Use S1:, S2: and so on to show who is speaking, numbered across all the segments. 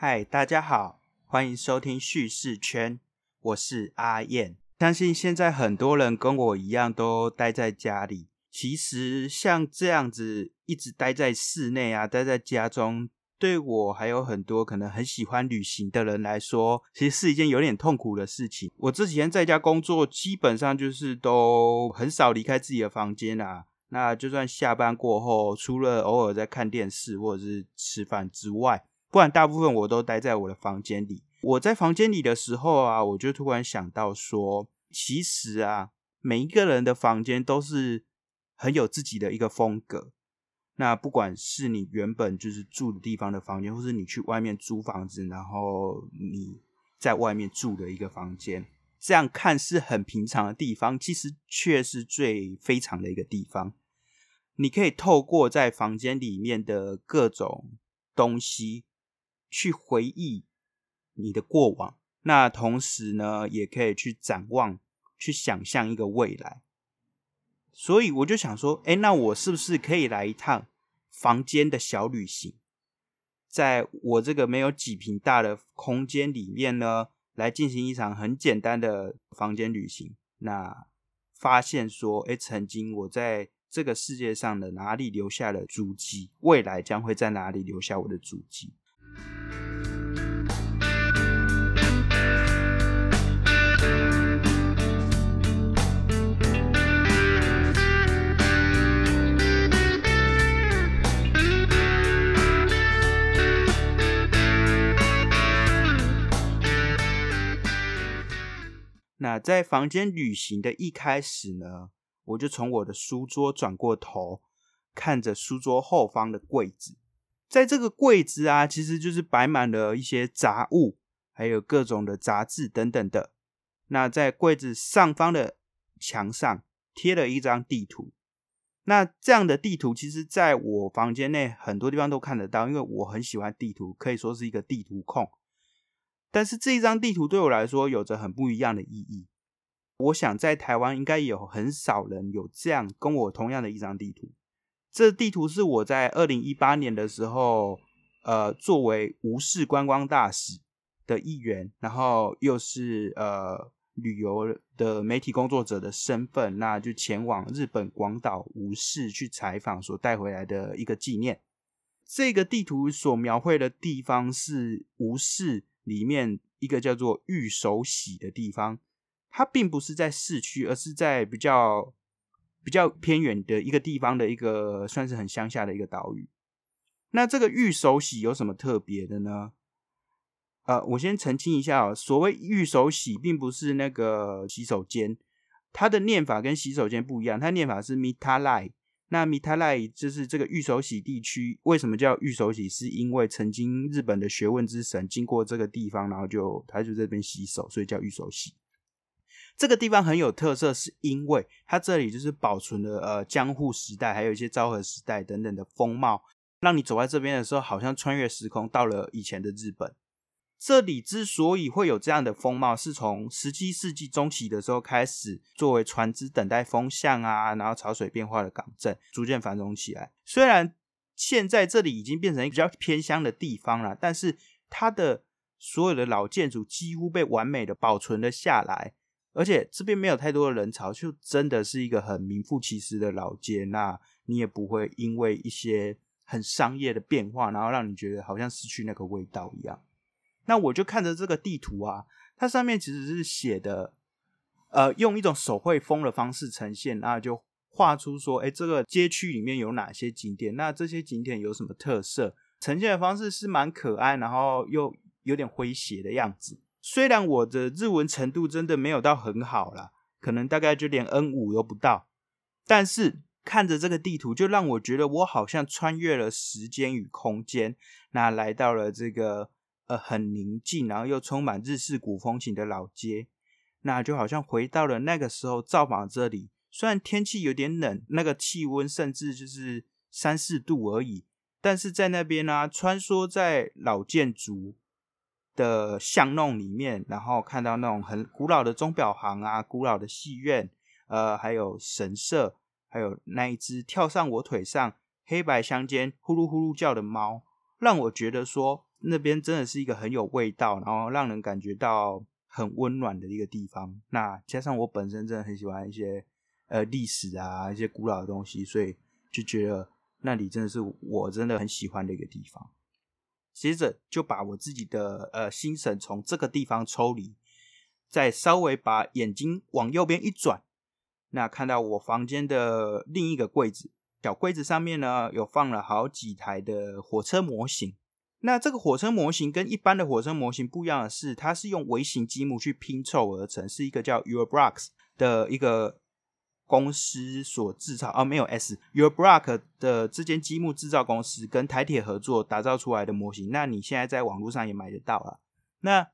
S1: 嗨，大家好，欢迎收听叙事圈，我是阿燕。相信现在很多人跟我一样都待在家里。其实像这样子一直待在室内啊，待在家中，对我还有很多可能很喜欢旅行的人来说，其实是一件有点痛苦的事情。我这几天在家工作，基本上就是都很少离开自己的房间啊。那就算下班过后，除了偶尔在看电视或者是吃饭之外，不然大部分我都待在我的房间里。我在房间里的时候啊，我就突然想到说，其实啊，每一个人的房间都是很有自己的一个风格。那不管是你原本就是住的地方的房间，或是你去外面租房子，然后你在外面住的一个房间，这样看似很平常的地方，其实却是最非常的一个地方。你可以透过在房间里面的各种东西。去回忆你的过往，那同时呢，也可以去展望、去想象一个未来。所以我就想说，哎，那我是不是可以来一趟房间的小旅行？在我这个没有几平大的空间里面呢，来进行一场很简单的房间旅行。那发现说，哎，曾经我在这个世界上的哪里留下了足迹，未来将会在哪里留下我的足迹？那在房间旅行的一开始呢，我就从我的书桌转过头，看着书桌后方的柜子。在这个柜子啊，其实就是摆满了一些杂物，还有各种的杂志等等的。那在柜子上方的墙上贴了一张地图。那这样的地图，其实在我房间内很多地方都看得到，因为我很喜欢地图，可以说是一个地图控。但是这一张地图对我来说有着很不一样的意义。我想在台湾应该有很少人有这样跟我同样的一张地图。这地图是我在二零一八年的时候，呃，作为无视观光大使的一员，然后又是呃旅游的媒体工作者的身份，那就前往日本广岛无视去采访所带回来的一个纪念。这个地图所描绘的地方是无视里面一个叫做玉手洗的地方，它并不是在市区，而是在比较。比较偏远的一个地方的一个算是很乡下的一个岛屿。那这个玉手洗有什么特别的呢？呃，我先澄清一下哦，所谓玉手洗，并不是那个洗手间，它的念法跟洗手间不一样，它念法是 mitalai。那 mitalai 就是这个玉手洗地区，为什么叫玉手洗？是因为曾经日本的学问之神经过这个地方，然后就他就这边洗手，所以叫玉手洗。这个地方很有特色，是因为它这里就是保存了呃江户时代，还有一些昭和时代等等的风貌，让你走在这边的时候，好像穿越时空到了以前的日本。这里之所以会有这样的风貌，是从十七世纪中期的时候开始，作为船只等待风向啊，然后潮水变化的港镇，逐渐繁荣起来。虽然现在这里已经变成一个比较偏乡的地方了，但是它的所有的老建筑几乎被完美的保存了下来。而且这边没有太多的人潮，就真的是一个很名副其实的老街。那你也不会因为一些很商业的变化，然后让你觉得好像失去那个味道一样。那我就看着这个地图啊，它上面其实是写的，呃，用一种手绘风的方式呈现，那就画出说，哎，这个街区里面有哪些景点？那这些景点有什么特色？呈现的方式是蛮可爱，然后又有点诙谐的样子。虽然我的日文程度真的没有到很好啦，可能大概就连 N 五都不到，但是看着这个地图，就让我觉得我好像穿越了时间与空间，那来到了这个呃很宁静，然后又充满日式古风情的老街，那就好像回到了那个时候造访这里。虽然天气有点冷，那个气温甚至就是三四度而已，但是在那边呢，穿梭在老建筑。的巷弄里面，然后看到那种很古老的钟表行啊，古老的戏院，呃，还有神社，还有那一只跳上我腿上黑白相间呼噜呼噜叫的猫，让我觉得说，那边真的是一个很有味道，然后让人感觉到很温暖的一个地方。那加上我本身真的很喜欢一些呃历史啊，一些古老的东西，所以就觉得那里真的是我真的很喜欢的一个地方。接着就把我自己的呃心神从这个地方抽离，再稍微把眼睛往右边一转，那看到我房间的另一个柜子，小柜子上面呢有放了好几台的火车模型。那这个火车模型跟一般的火车模型不一样的是，它是用微型积木去拼凑而成，是一个叫 Your Blocks 的一个。公司所制造啊，没有 S，Your Block 的这间积木制造公司跟台铁合作打造出来的模型，那你现在在网络上也买得到了。那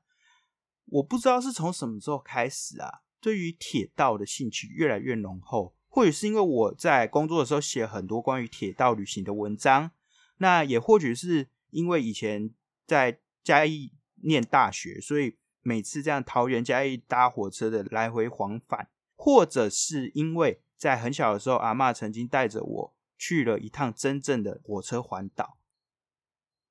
S1: 我不知道是从什么时候开始啊，对于铁道的兴趣越来越浓厚，或许是因为我在工作的时候写很多关于铁道旅行的文章，那也或许是因为以前在嘉义念大学，所以每次这样桃园嘉义搭火车的来回往返。或者是因为在很小的时候，阿妈曾经带着我去了一趟真正的火车环岛。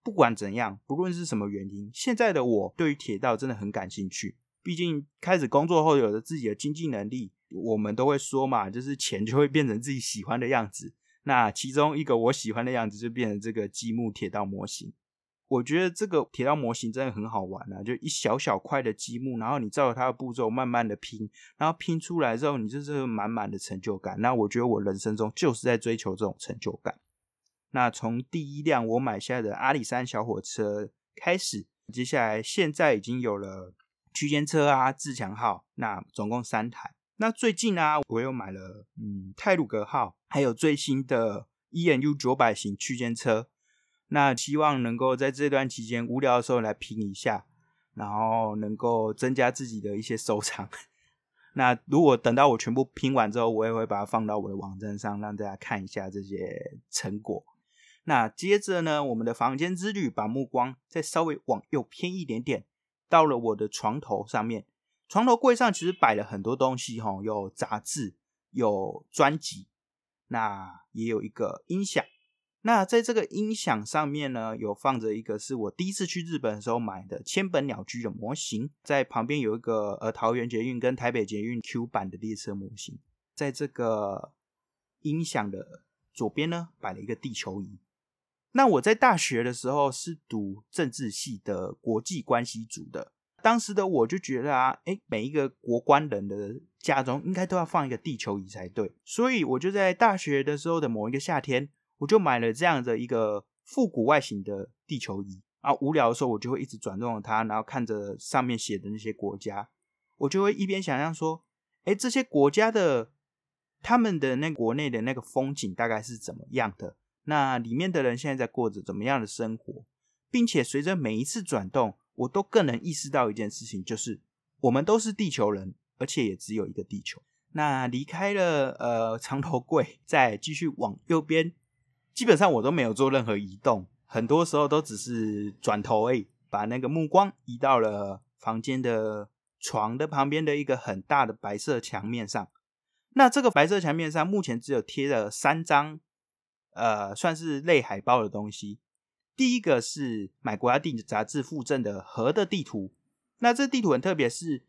S1: 不管怎样，不论是什么原因，现在的我对于铁道真的很感兴趣。毕竟开始工作后，有了自己的经济能力，我们都会说嘛，就是钱就会变成自己喜欢的样子。那其中一个我喜欢的样子，就变成这个积木铁道模型。我觉得这个铁道模型真的很好玩啊！就一小小块的积木，然后你照着它的步骤慢慢的拼，然后拼出来之后，你就是满满的成就感。那我觉得我人生中就是在追求这种成就感。那从第一辆我买下的阿里山小火车开始，接下来现在已经有了区间车啊、自强号，那总共三台。那最近啊，我又买了嗯泰鲁格号，还有最新的 E N U 九百型区间车。那希望能够在这段期间无聊的时候来拼一下，然后能够增加自己的一些收藏。那如果等到我全部拼完之后，我也会把它放到我的网站上，让大家看一下这些成果。那接着呢，我们的房间之旅，把目光再稍微往右偏一点点，到了我的床头上面。床头柜上其实摆了很多东西，哈，有杂志，有专辑，那也有一个音响。那在这个音响上面呢，有放着一个是我第一次去日本的时候买的千本鸟居的模型，在旁边有一个呃桃园捷运跟台北捷运 Q 版的列车模型，在这个音响的左边呢摆了一个地球仪。那我在大学的时候是读政治系的国际关系组的，当时的我就觉得啊，哎，每一个国关人的家中应该都要放一个地球仪才对，所以我就在大学的时候的某一个夏天。我就买了这样的一个复古外形的地球仪啊，无聊的时候我就会一直转动它，然后看着上面写的那些国家，我就会一边想象说，哎，这些国家的他们的那国内的那个风景大概是怎么样的？那里面的人现在在过着怎么样的生活？并且随着每一次转动，我都更能意识到一件事情，就是我们都是地球人，而且也只有一个地球。那离开了呃长头柜，再继续往右边。基本上我都没有做任何移动，很多时候都只是转头而已，把那个目光移到了房间的床的旁边的一个很大的白色墙面上。那这个白色墙面上目前只有贴了三张，呃，算是类海报的东西。第一个是买国家地理杂志附赠的河的地图，那这地图很特别，是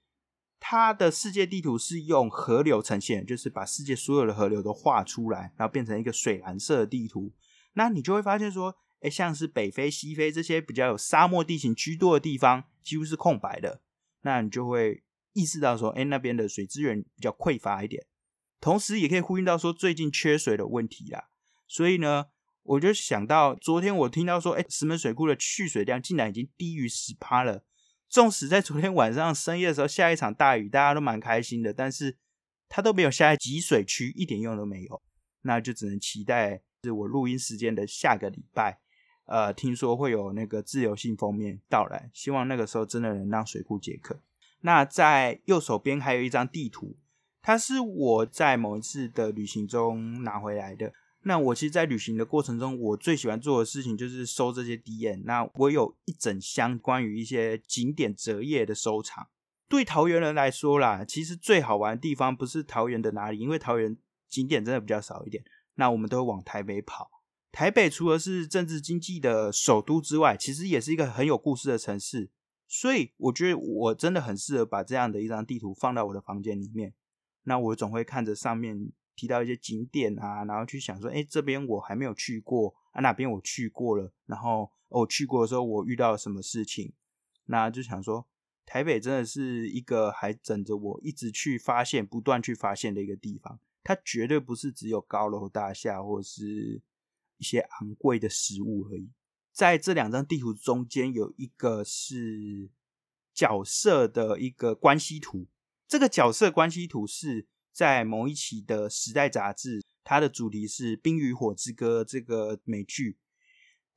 S1: 它的世界地图是用河流呈现，就是把世界所有的河流都画出来，然后变成一个水蓝色的地图。那你就会发现说，哎，像是北非、西非这些比较有沙漠地形居多的地方，几乎是空白的。那你就会意识到说，哎，那边的水资源比较匮乏一点。同时，也可以呼应到说最近缺水的问题啦。所以呢，我就想到昨天我听到说，哎，石门水库的蓄水量竟然已经低于十趴了。纵使在昨天晚上深夜的时候下一场大雨，大家都蛮开心的，但是它都没有下在集水区，一点用都没有。那就只能期待。是我录音时间的下个礼拜，呃，听说会有那个自由性封面到来，希望那个时候真的能让水库解渴。那在右手边还有一张地图，它是我在某一次的旅行中拿回来的。那我其实，在旅行的过程中，我最喜欢做的事情就是收这些 D N。那我有一整箱关于一些景点折页的收藏。对桃园人来说啦，其实最好玩的地方不是桃园的哪里，因为桃园景点真的比较少一点。那我们都会往台北跑，台北除了是政治经济的首都之外，其实也是一个很有故事的城市。所以我觉得我真的很适合把这样的一张地图放到我的房间里面。那我总会看着上面提到一些景点啊，然后去想说，哎，这边我还没有去过啊，哪边我去过了，然后我去过的时候我遇到了什么事情，那就想说，台北真的是一个还等着我一直去发现、不断去发现的一个地方。它绝对不是只有高楼大厦或是。一些昂贵的食物而已。在这两张地图中间，有一个是角色的一个关系图。这个角色关系图是在某一期的《时代》杂志，它的主题是《冰与火之歌》这个美剧，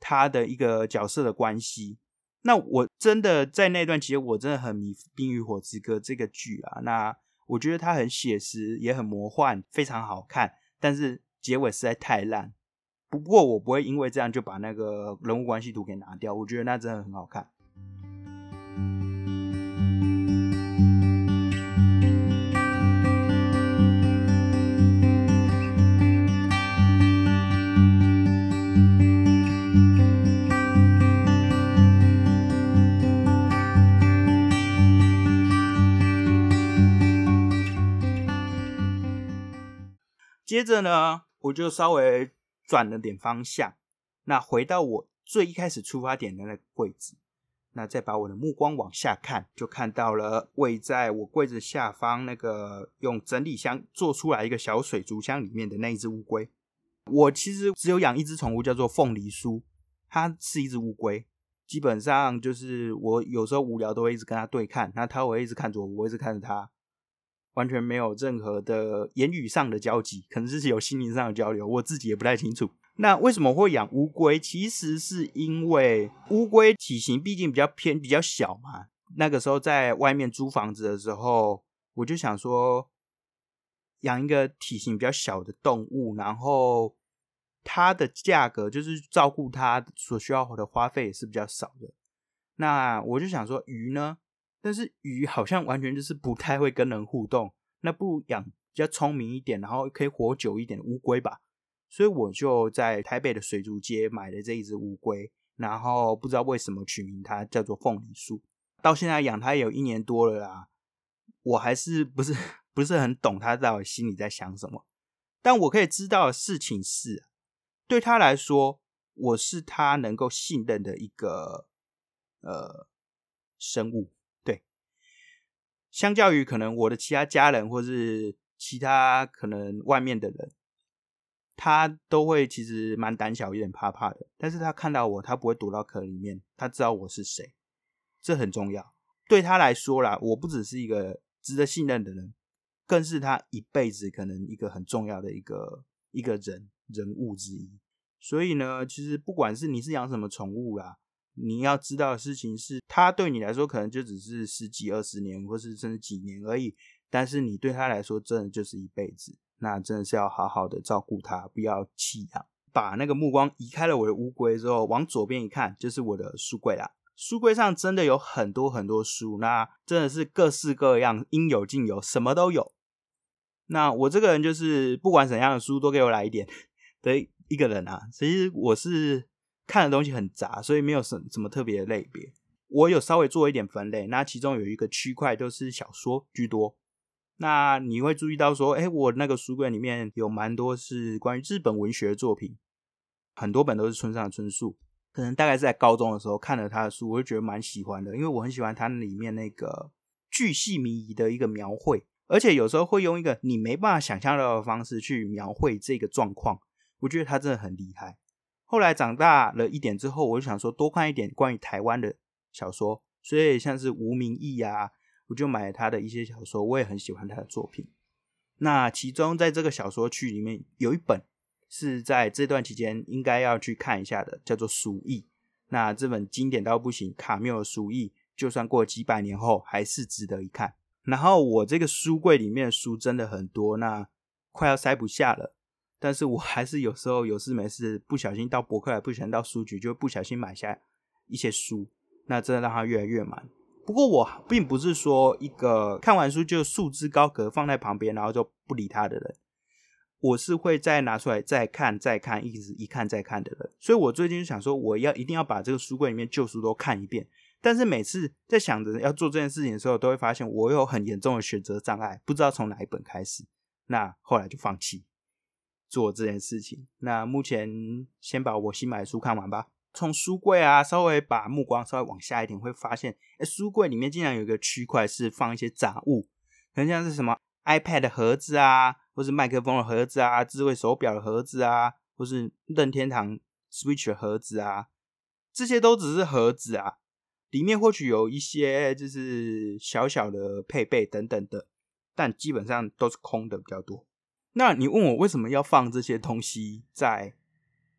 S1: 它的一个角色的关系。那我真的在那段期间，我真的很迷《冰与火之歌》这个剧啊。那我觉得它很写实，也很魔幻，非常好看。但是结尾实在太烂。不过我不会因为这样就把那个人物关系图给拿掉，我觉得那真的很好看。接着呢，我就稍微。转了点方向，那回到我最一开始出发点的那个柜子，那再把我的目光往下看，就看到了位在我柜子下方那个用整理箱做出来一个小水族箱里面的那一只乌龟。我其实只有养一只宠物，叫做凤梨酥，它是一只乌龟。基本上就是我有时候无聊都会一直跟它对看，那它会一直看着我，我一直看着它。完全没有任何的言语上的交集，可能是有心灵上的交流，我自己也不太清楚。那为什么会养乌龟？其实是因为乌龟体型毕竟比较偏比较小嘛。那个时候在外面租房子的时候，我就想说养一个体型比较小的动物，然后它的价格就是照顾它所需要的花费也是比较少的。那我就想说鱼呢？但是鱼好像完全就是不太会跟人互动，那不如养比较聪明一点，然后可以活久一点的乌龟吧。所以我就在台北的水族街买了这一只乌龟，然后不知道为什么取名它叫做凤梨树。到现在养它有一年多了啦，我还是不是不是很懂它到底心里在想什么。但我可以知道的事情是，对他来说，我是他能够信任的一个呃生物。相较于可能我的其他家人，或是其他可能外面的人，他都会其实蛮胆小，有点怕怕的。但是他看到我，他不会躲到壳里面，他知道我是谁，这很重要。对他来说啦，我不只是一个值得信任的人，更是他一辈子可能一个很重要的一个一个人人物之一。所以呢，其实不管是你是养什么宠物啦。你要知道的事情是，他对你来说可能就只是十几二十年，或是甚至几年而已。但是你对他来说，真的就是一辈子。那真的是要好好的照顾他，不要弃养。把那个目光移开了我的乌龟之后，往左边一看，就是我的书柜啦。书柜上真的有很多很多书，那真的是各式各样，应有尽有，什么都有。那我这个人就是不管怎样的书都给我来一点 的一个人啊。其实我是。看的东西很杂，所以没有什什么特别的类别。我有稍微做一点分类，那其中有一个区块都是小说居多。那你会注意到说，哎，我那个书柜里面有蛮多是关于日本文学的作品，很多本都是村上春树。可能大概是在高中的时候看了他的书，我就觉得蛮喜欢的，因为我很喜欢他里面那个巨细靡遗的一个描绘，而且有时候会用一个你没办法想象到的方式去描绘这个状况。我觉得他真的很厉害。后来长大了一点之后，我就想说多看一点关于台湾的小说，所以像是吴明义啊，我就买了他的一些小说，我也很喜欢他的作品。那其中在这个小说区里面有一本是在这段期间应该要去看一下的，叫做《鼠疫》。那这本经典到不行，卡缪的《鼠疫》，就算过几百年后还是值得一看。然后我这个书柜里面的书真的很多，那快要塞不下了。但是我还是有时候有事没事，不小心到博客来，不小心到书局，就不小心买下一些书，那真的让它越来越满。不过我并不是说一个看完书就束之高阁放在旁边，然后就不理他的人。我是会再拿出来再看再看，一直一看再看的人。所以我最近就想说，我要一定要把这个书柜里面旧书都看一遍。但是每次在想着要做这件事情的时候，都会发现我有很严重的选择障碍，不知道从哪一本开始。那后来就放弃做这件事情。那目前先把我新买的书看完吧。从书柜啊，稍微把目光稍微往下一点，会发现，哎，书柜里面竟然有一个区块是放一些杂物，可能像是什么 iPad 的盒子啊，或是麦克风的盒子啊，智慧手表的盒子啊，或是任天堂 Switch 的盒子啊，这些都只是盒子啊。里面或许有一些就是小小的配备等等的，但基本上都是空的比较多。那你问我为什么要放这些东西在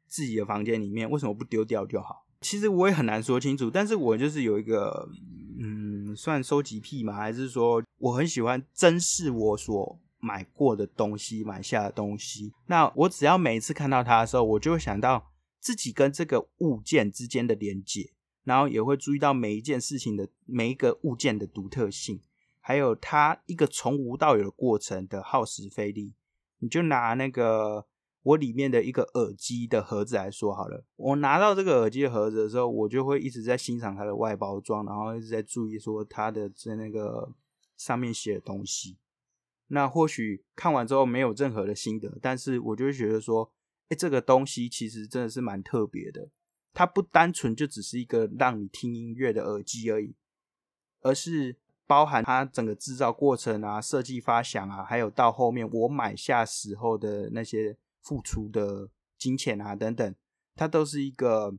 S1: 自己的房间里面？为什么不丢掉就好？其实我也很难说清楚。但是我就是有一个，嗯，算收集癖嘛，还是说我很喜欢珍视我所买过的东西、买下的东西。那我只要每一次看到它的时候，我就会想到自己跟这个物件之间的连接。然后也会注意到每一件事情的每一个物件的独特性，还有它一个从无到有的过程的耗时费力。你就拿那个我里面的一个耳机的盒子来说好了，我拿到这个耳机的盒子的时候，我就会一直在欣赏它的外包装，然后一直在注意说它的在那个上面写的东西。那或许看完之后没有任何的心得，但是我就会觉得说，哎，这个东西其实真的是蛮特别的。它不单纯就只是一个让你听音乐的耳机而已，而是包含它整个制造过程啊、设计发想啊，还有到后面我买下时候的那些付出的金钱啊等等，它都是一个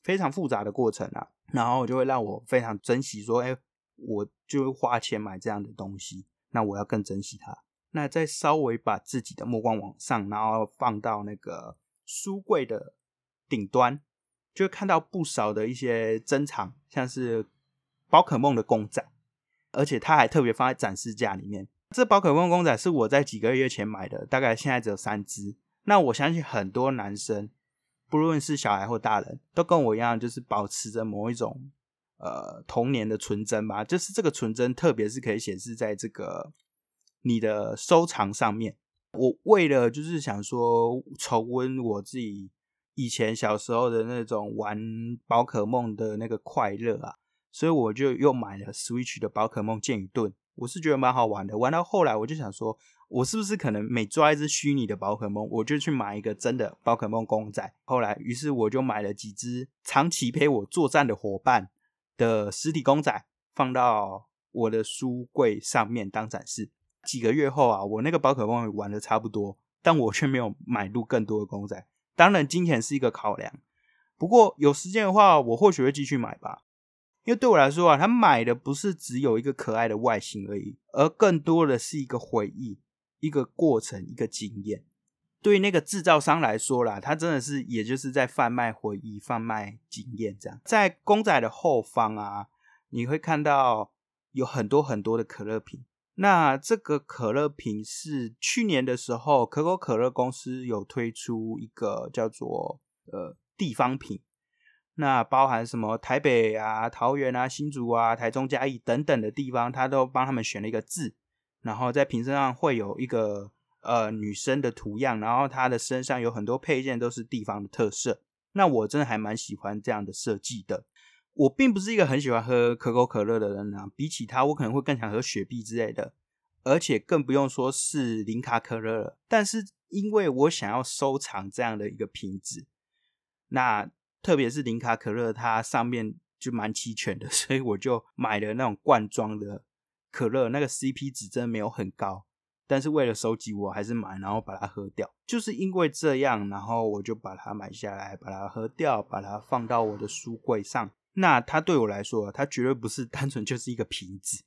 S1: 非常复杂的过程啊。然后就会让我非常珍惜，说，哎，我就花钱买这样的东西，那我要更珍惜它。那再稍微把自己的目光往上，然后放到那个书柜的顶端。就会看到不少的一些珍藏，像是宝可梦的公仔，而且它还特别放在展示架里面。这宝可梦公仔是我在几个月前买的，大概现在只有三只。那我相信很多男生，不论是小孩或大人，都跟我一样，就是保持着某一种呃童年的纯真吧。就是这个纯真，特别是可以显示在这个你的收藏上面。我为了就是想说重温我自己。以前小时候的那种玩宝可梦的那个快乐啊，所以我就又买了 Switch 的宝可梦剑与盾，我是觉得蛮好玩的。玩到后来，我就想说，我是不是可能每抓一只虚拟的宝可梦，我就去买一个真的宝可梦公仔。后来，于是我就买了几只长期陪我作战的伙伴的实体公仔，放到我的书柜上面当展示。几个月后啊，我那个宝可梦玩的差不多，但我却没有买入更多的公仔。当然，金钱是一个考量，不过有时间的话，我或许会继续买吧。因为对我来说啊，他买的不是只有一个可爱的外形而已，而更多的是一个回忆、一个过程、一个经验。对那个制造商来说啦，他真的是也就是在贩卖回忆、贩卖经验这样。在公仔的后方啊，你会看到有很多很多的可乐瓶。那这个可乐瓶是去年的时候，可口可乐公司有推出一个叫做呃地方瓶，那包含什么台北啊、桃园啊、新竹啊、台中嘉义等等的地方，他都帮他们选了一个字，然后在瓶身上会有一个呃女生的图样，然后她的身上有很多配件都是地方的特色。那我真的还蛮喜欢这样的设计的。我并不是一个很喜欢喝可口可乐的人啊，比起他，我可能会更想喝雪碧之类的，而且更不用说是零卡可乐了。但是因为我想要收藏这样的一个瓶子，那特别是零卡可乐，它上面就蛮齐全的，所以我就买了那种罐装的可乐，那个 CP 值真的没有很高，但是为了收集，我还是买，然后把它喝掉。就是因为这样，然后我就把它买下来，把它喝掉，把它放到我的书柜上。那它对我来说，它绝对不是 单纯就是一个瓶子，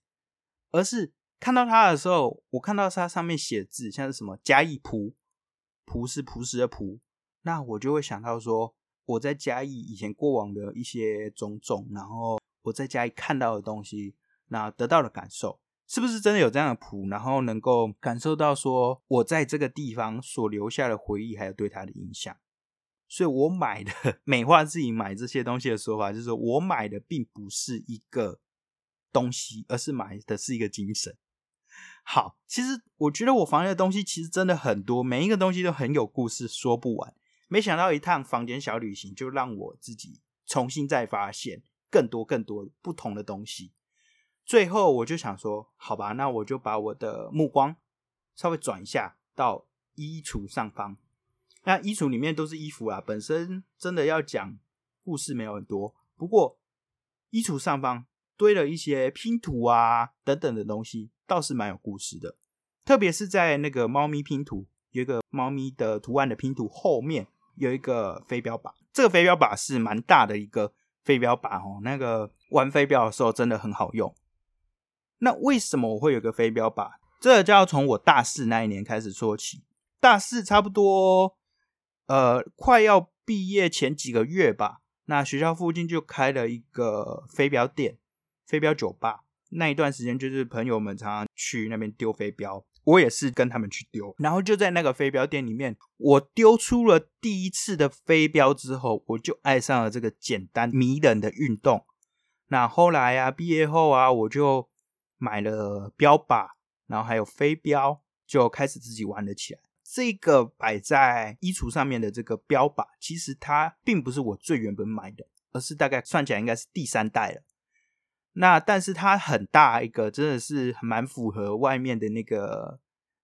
S1: 而是看到它的时候，我看到它上面写字，像是什么嘉义璞，璞是朴实的璞，那我就会想到说，我在嘉义以前过往的一些种种，然后我在嘉义看到的东西，那得到的感受，是不是真的有这样的谱，然后能够感受到说我在这个地方所留下的回忆，还有对它的影响。所以我买的 美化自己买这些东西的说法，就是我买的并不是一个东西，而是买的是一个精神。好，其实我觉得我房间的东西其实真的很多，每一个东西都很有故事，说不完。没想到一趟房间小旅行，就让我自己重新再发现更多更多不同的东西。最后我就想说，好吧，那我就把我的目光稍微转一下到衣橱上方。那衣橱里面都是衣服啊，本身真的要讲故事没有很多，不过衣橱上方堆了一些拼图啊等等的东西，倒是蛮有故事的。特别是在那个猫咪拼图，有一个猫咪的图案的拼图后面有一个飞镖靶，这个飞镖靶是蛮大的一个飞镖靶哦，那个玩飞镖的时候真的很好用。那为什么我会有个飞镖靶？这就要从我大四那一年开始说起。大四差不多，呃，快要毕业前几个月吧。那学校附近就开了一个飞镖店、飞镖酒吧。那一段时间，就是朋友们常常去那边丢飞镖，我也是跟他们去丢。然后就在那个飞镖店里面，我丢出了第一次的飞镖之后，我就爱上了这个简单迷人的运动。那后来啊，毕业后啊，我就。买了标靶，然后还有飞镖，就开始自己玩了起来。这个摆在衣橱上面的这个标靶，其实它并不是我最原本买的，而是大概算起来应该是第三代了。那但是它很大一个，真的是蛮符合外面的那个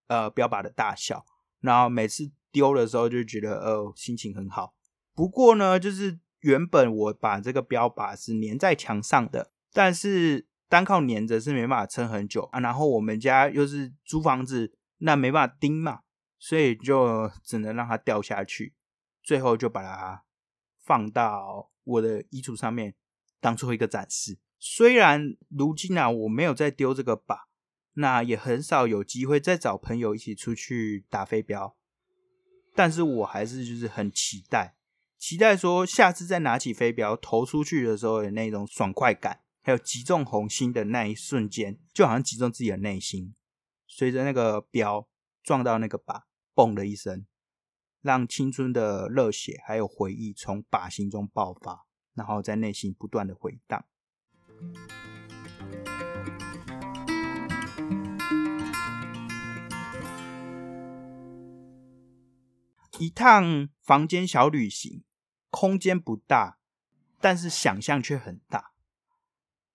S1: 呃标靶的大小。然后每次丢的时候就觉得呃心情很好。不过呢，就是原本我把这个标靶是粘在墙上的，但是。单靠粘着是没办法撑很久啊，然后我们家又是租房子，那没办法钉嘛，所以就只能让它掉下去。最后就把它放到我的衣橱上面，当做一个展示。虽然如今啊，我没有再丢这个靶，那也很少有机会再找朋友一起出去打飞镖，但是我还是就是很期待，期待说下次再拿起飞镖投出去的时候的那种爽快感。还有击中红心的那一瞬间，就好像击中自己的内心，随着那个标撞到那个靶，嘣的一声，让青春的热血还有回忆从靶心中爆发，然后在内心不断的回荡。一趟房间小旅行，空间不大，但是想象却很大。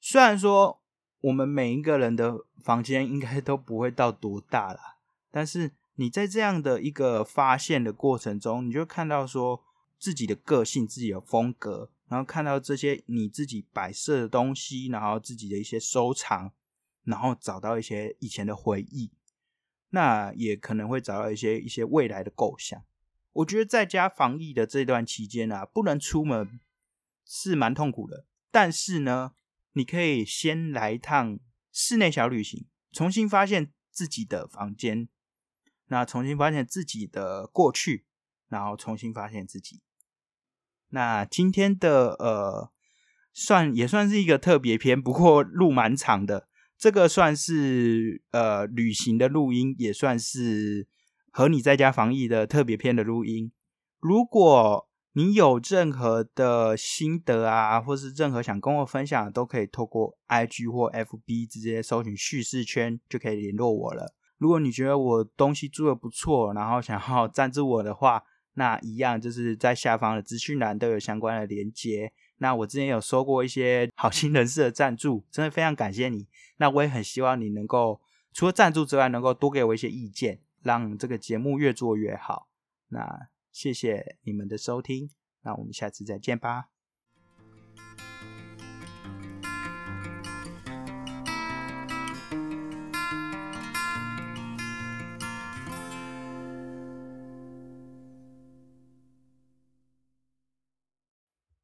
S1: 虽然说我们每一个人的房间应该都不会到多大了，但是你在这样的一个发现的过程中，你就看到说自己的个性、自己的风格，然后看到这些你自己摆设的东西，然后自己的一些收藏，然后找到一些以前的回忆，那也可能会找到一些一些未来的构想。我觉得在家防疫的这段期间啊，不能出门是蛮痛苦的，但是呢。你可以先来一趟室内小旅行，重新发现自己的房间，那重新发现自己的过去，然后重新发现自己。那今天的呃，算也算是一个特别篇，不过录蛮长的。这个算是呃旅行的录音，也算是和你在家防疫的特别篇的录音。如果你有任何的心得啊，或是任何想跟我分享，都可以透过 IG 或 FB 直接搜寻叙事圈就可以联络我了。如果你觉得我东西做的不错，然后想要 赞助我的话，那一样就是在下方的资讯栏都有相关的连接。那我之前有收过一些好心人士的赞助，真的非常感谢你。那我也很希望你能够除了赞助之外，能够多给我一些意见，让这个节目越做越好。那。谢谢你们的收听，那我们下次再见吧。